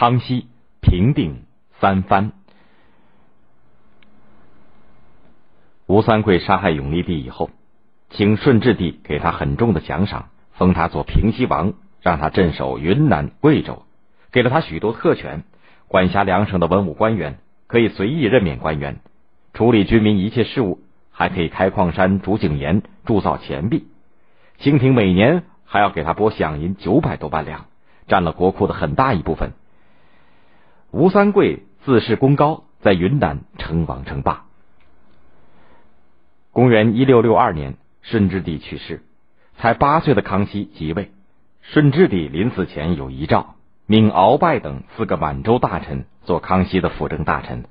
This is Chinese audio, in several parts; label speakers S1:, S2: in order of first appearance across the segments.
S1: 康熙平定三藩。吴三桂杀害永历帝以后，请顺治帝给他很重的奖赏，封他做平西王，让他镇守云南、贵州，给了他许多特权，管辖两省的文武官员，可以随意任免官员，处理军民一切事务，还可以开矿山、煮井盐、铸造钱币。清廷每年还要给他拨饷银九百多万两，占了国库的很大一部分。吴三桂自恃功高，在云南称王称霸。公元一六六二年，顺治帝去世，才八岁的康熙即位。顺治帝临死前有遗诏，命鳌拜等四个满洲大臣做康熙的辅政大臣，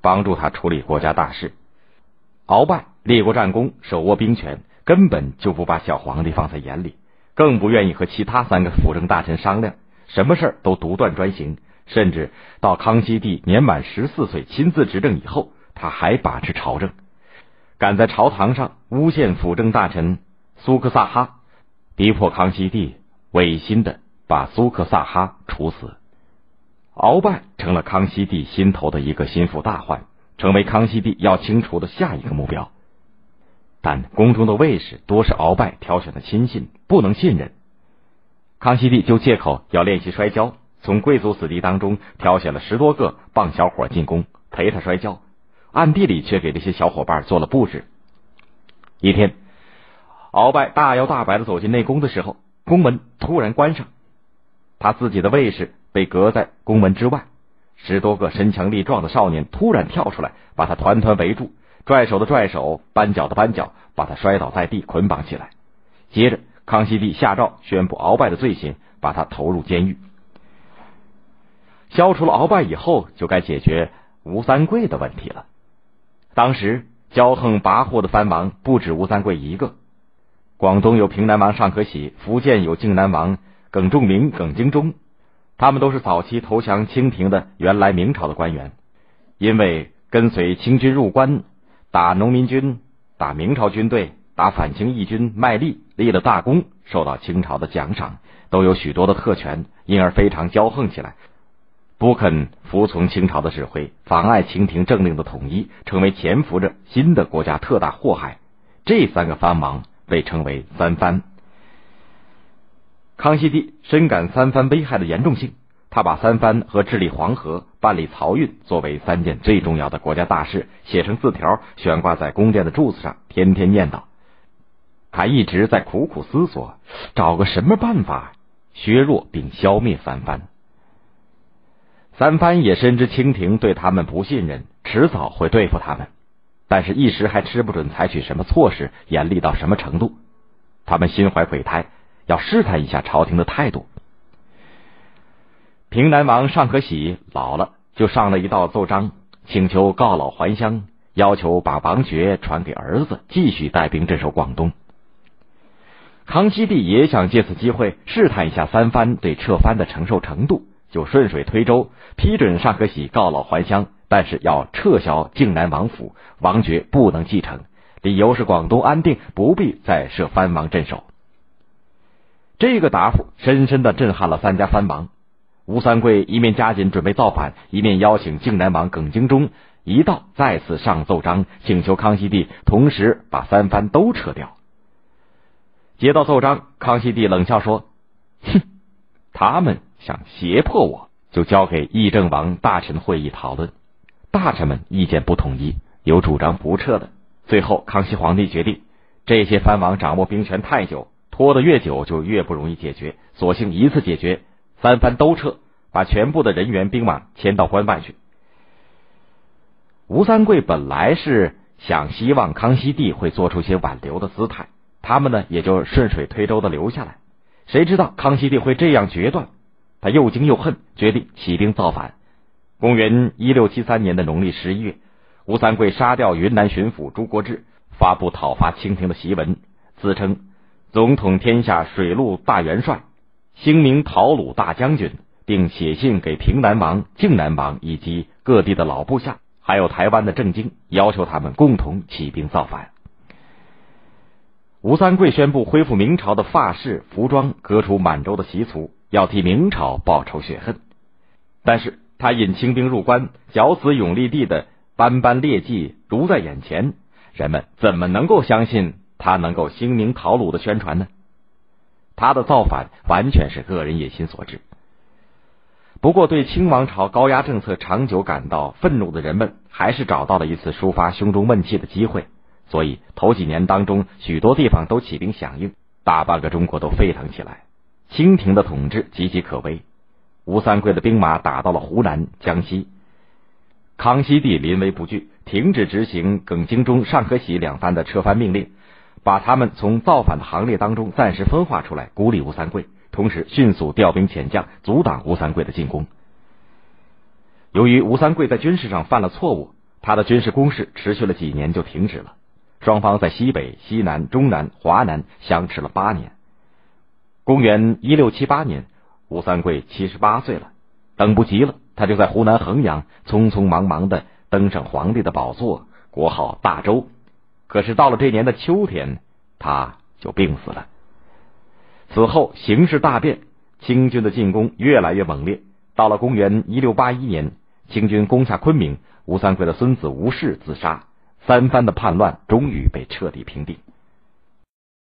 S1: 帮助他处理国家大事。鳌拜立过战功，手握兵权，根本就不把小皇帝放在眼里，更不愿意和其他三个辅政大臣商量，什么事都独断专行。甚至到康熙帝年满十四岁亲自执政以后，他还把持朝政。敢在朝堂上诬陷辅政大臣苏克萨哈，逼迫康熙帝违心的把苏克萨哈处死。鳌拜成了康熙帝心头的一个心腹大患，成为康熙帝要清除的下一个目标。但宫中的卫士多是鳌拜挑选的亲信，不能信任。康熙帝就借口要练习摔跤，从贵族子弟当中挑选了十多个棒小伙进宫陪他摔跤。暗地里却给这些小伙伴做了布置。一天，鳌拜大摇大摆的走进内宫的时候，宫门突然关上，他自己的卫士被隔在宫门之外。十多个身强力壮的少年突然跳出来，把他团团围住，拽手的拽手，扳脚的扳脚，把他摔倒在地，捆绑起来。接着，康熙帝下诏宣布鳌拜的罪行，把他投入监狱。消除了鳌拜以后，就该解决吴三桂的问题了。当时骄横跋扈的藩王不止吴三桂一个，广东有平南王尚可喜，福建有靖南王耿仲明、耿精忠，他们都是早期投降清廷的原来明朝的官员，因为跟随清军入关，打农民军、打明朝军队、打反清义军卖力，立了大功，受到清朝的奖赏，都有许多的特权，因而非常骄横起来。不肯服从清朝的指挥，妨碍清廷政令的统一，成为潜伏着新的国家特大祸害。这三个藩王被称为三藩。康熙帝深感三藩危害的严重性，他把三藩和治理黄河、办理漕运作为三件最重要的国家大事，写成字条悬挂在宫殿的柱子上，天天念叨。他一直在苦苦思索，找个什么办法削弱并消灭三藩。三藩也深知清廷对他们不信任，迟早会对付他们，但是一时还吃不准采取什么措施，严厉到什么程度。他们心怀鬼胎，要试探一下朝廷的态度。平南王尚可喜老了，就上了一道奏章，请求告老还乡，要求把王爵传给儿子，继续带兵镇守广东。康熙帝也想借此机会试探一下三藩对撤藩的承受程度。就顺水推舟，批准尚可喜告老还乡，但是要撤销靖南王府，王爵不能继承，理由是广东安定，不必再设藩王镇守。这个答复深深的震撼了三家藩王。吴三桂一面加紧准备造反，一面邀请靖南王耿精忠一道再次上奏章，请求康熙帝同时把三藩都撤掉。接到奏章，康熙帝冷笑说：“哼，他们。”想胁迫我，就交给议政王大臣会议讨论。大臣们意见不统一，有主张不撤的。最后，康熙皇帝决定，这些藩王掌握兵权太久，拖得越久就越不容易解决，索性一次解决，三藩都撤，把全部的人员兵马迁到关外去。吴三桂本来是想希望康熙帝会做出些挽留的姿态，他们呢也就顺水推舟的留下来。谁知道康熙帝会这样决断？他又惊又恨，决定起兵造反。公元一六七三年的农历十一月，吴三桂杀掉云南巡抚朱国治，发布讨伐清廷的檄文，自称总统天下水陆大元帅，兴明讨虏大将军，并写信给平南王、靖南王以及各地的老部下，还有台湾的郑经，要求他们共同起兵造反。吴三桂宣布恢复明朝的发饰、服装，革除满洲的习俗。要替明朝报仇雪恨，但是他引清兵入关，绞死永历帝的斑斑劣迹如在眼前，人们怎么能够相信他能够兴明讨鲁的宣传呢？他的造反完全是个人野心所致。不过，对清王朝高压政策长久感到愤怒的人们，还是找到了一次抒发胸中闷气的机会。所以，头几年当中，许多地方都起兵响应，大半个中国都沸腾起来。清廷的统治岌岌可危，吴三桂的兵马打到了湖南、江西，康熙帝临危不惧，停止执行耿精忠、尚可喜两番的撤藩命令，把他们从造反的行列当中暂时分化出来，孤立吴三桂，同时迅速调兵遣将，阻挡吴三桂的进攻。由于吴三桂在军事上犯了错误，他的军事攻势持续了几年就停止了。双方在西北、西南、中南、华南相持了八年。公元一六七八年，吴三桂七十八岁了，等不及了，他就在湖南衡阳匆匆忙忙的登上皇帝的宝座，国号大周。可是到了这年的秋天，他就病死了。此后形势大变，清军的进攻越来越猛烈。到了公元一六八一年，清军攻下昆明，吴三桂的孙子吴氏自杀，三番的叛乱终于被彻底平定。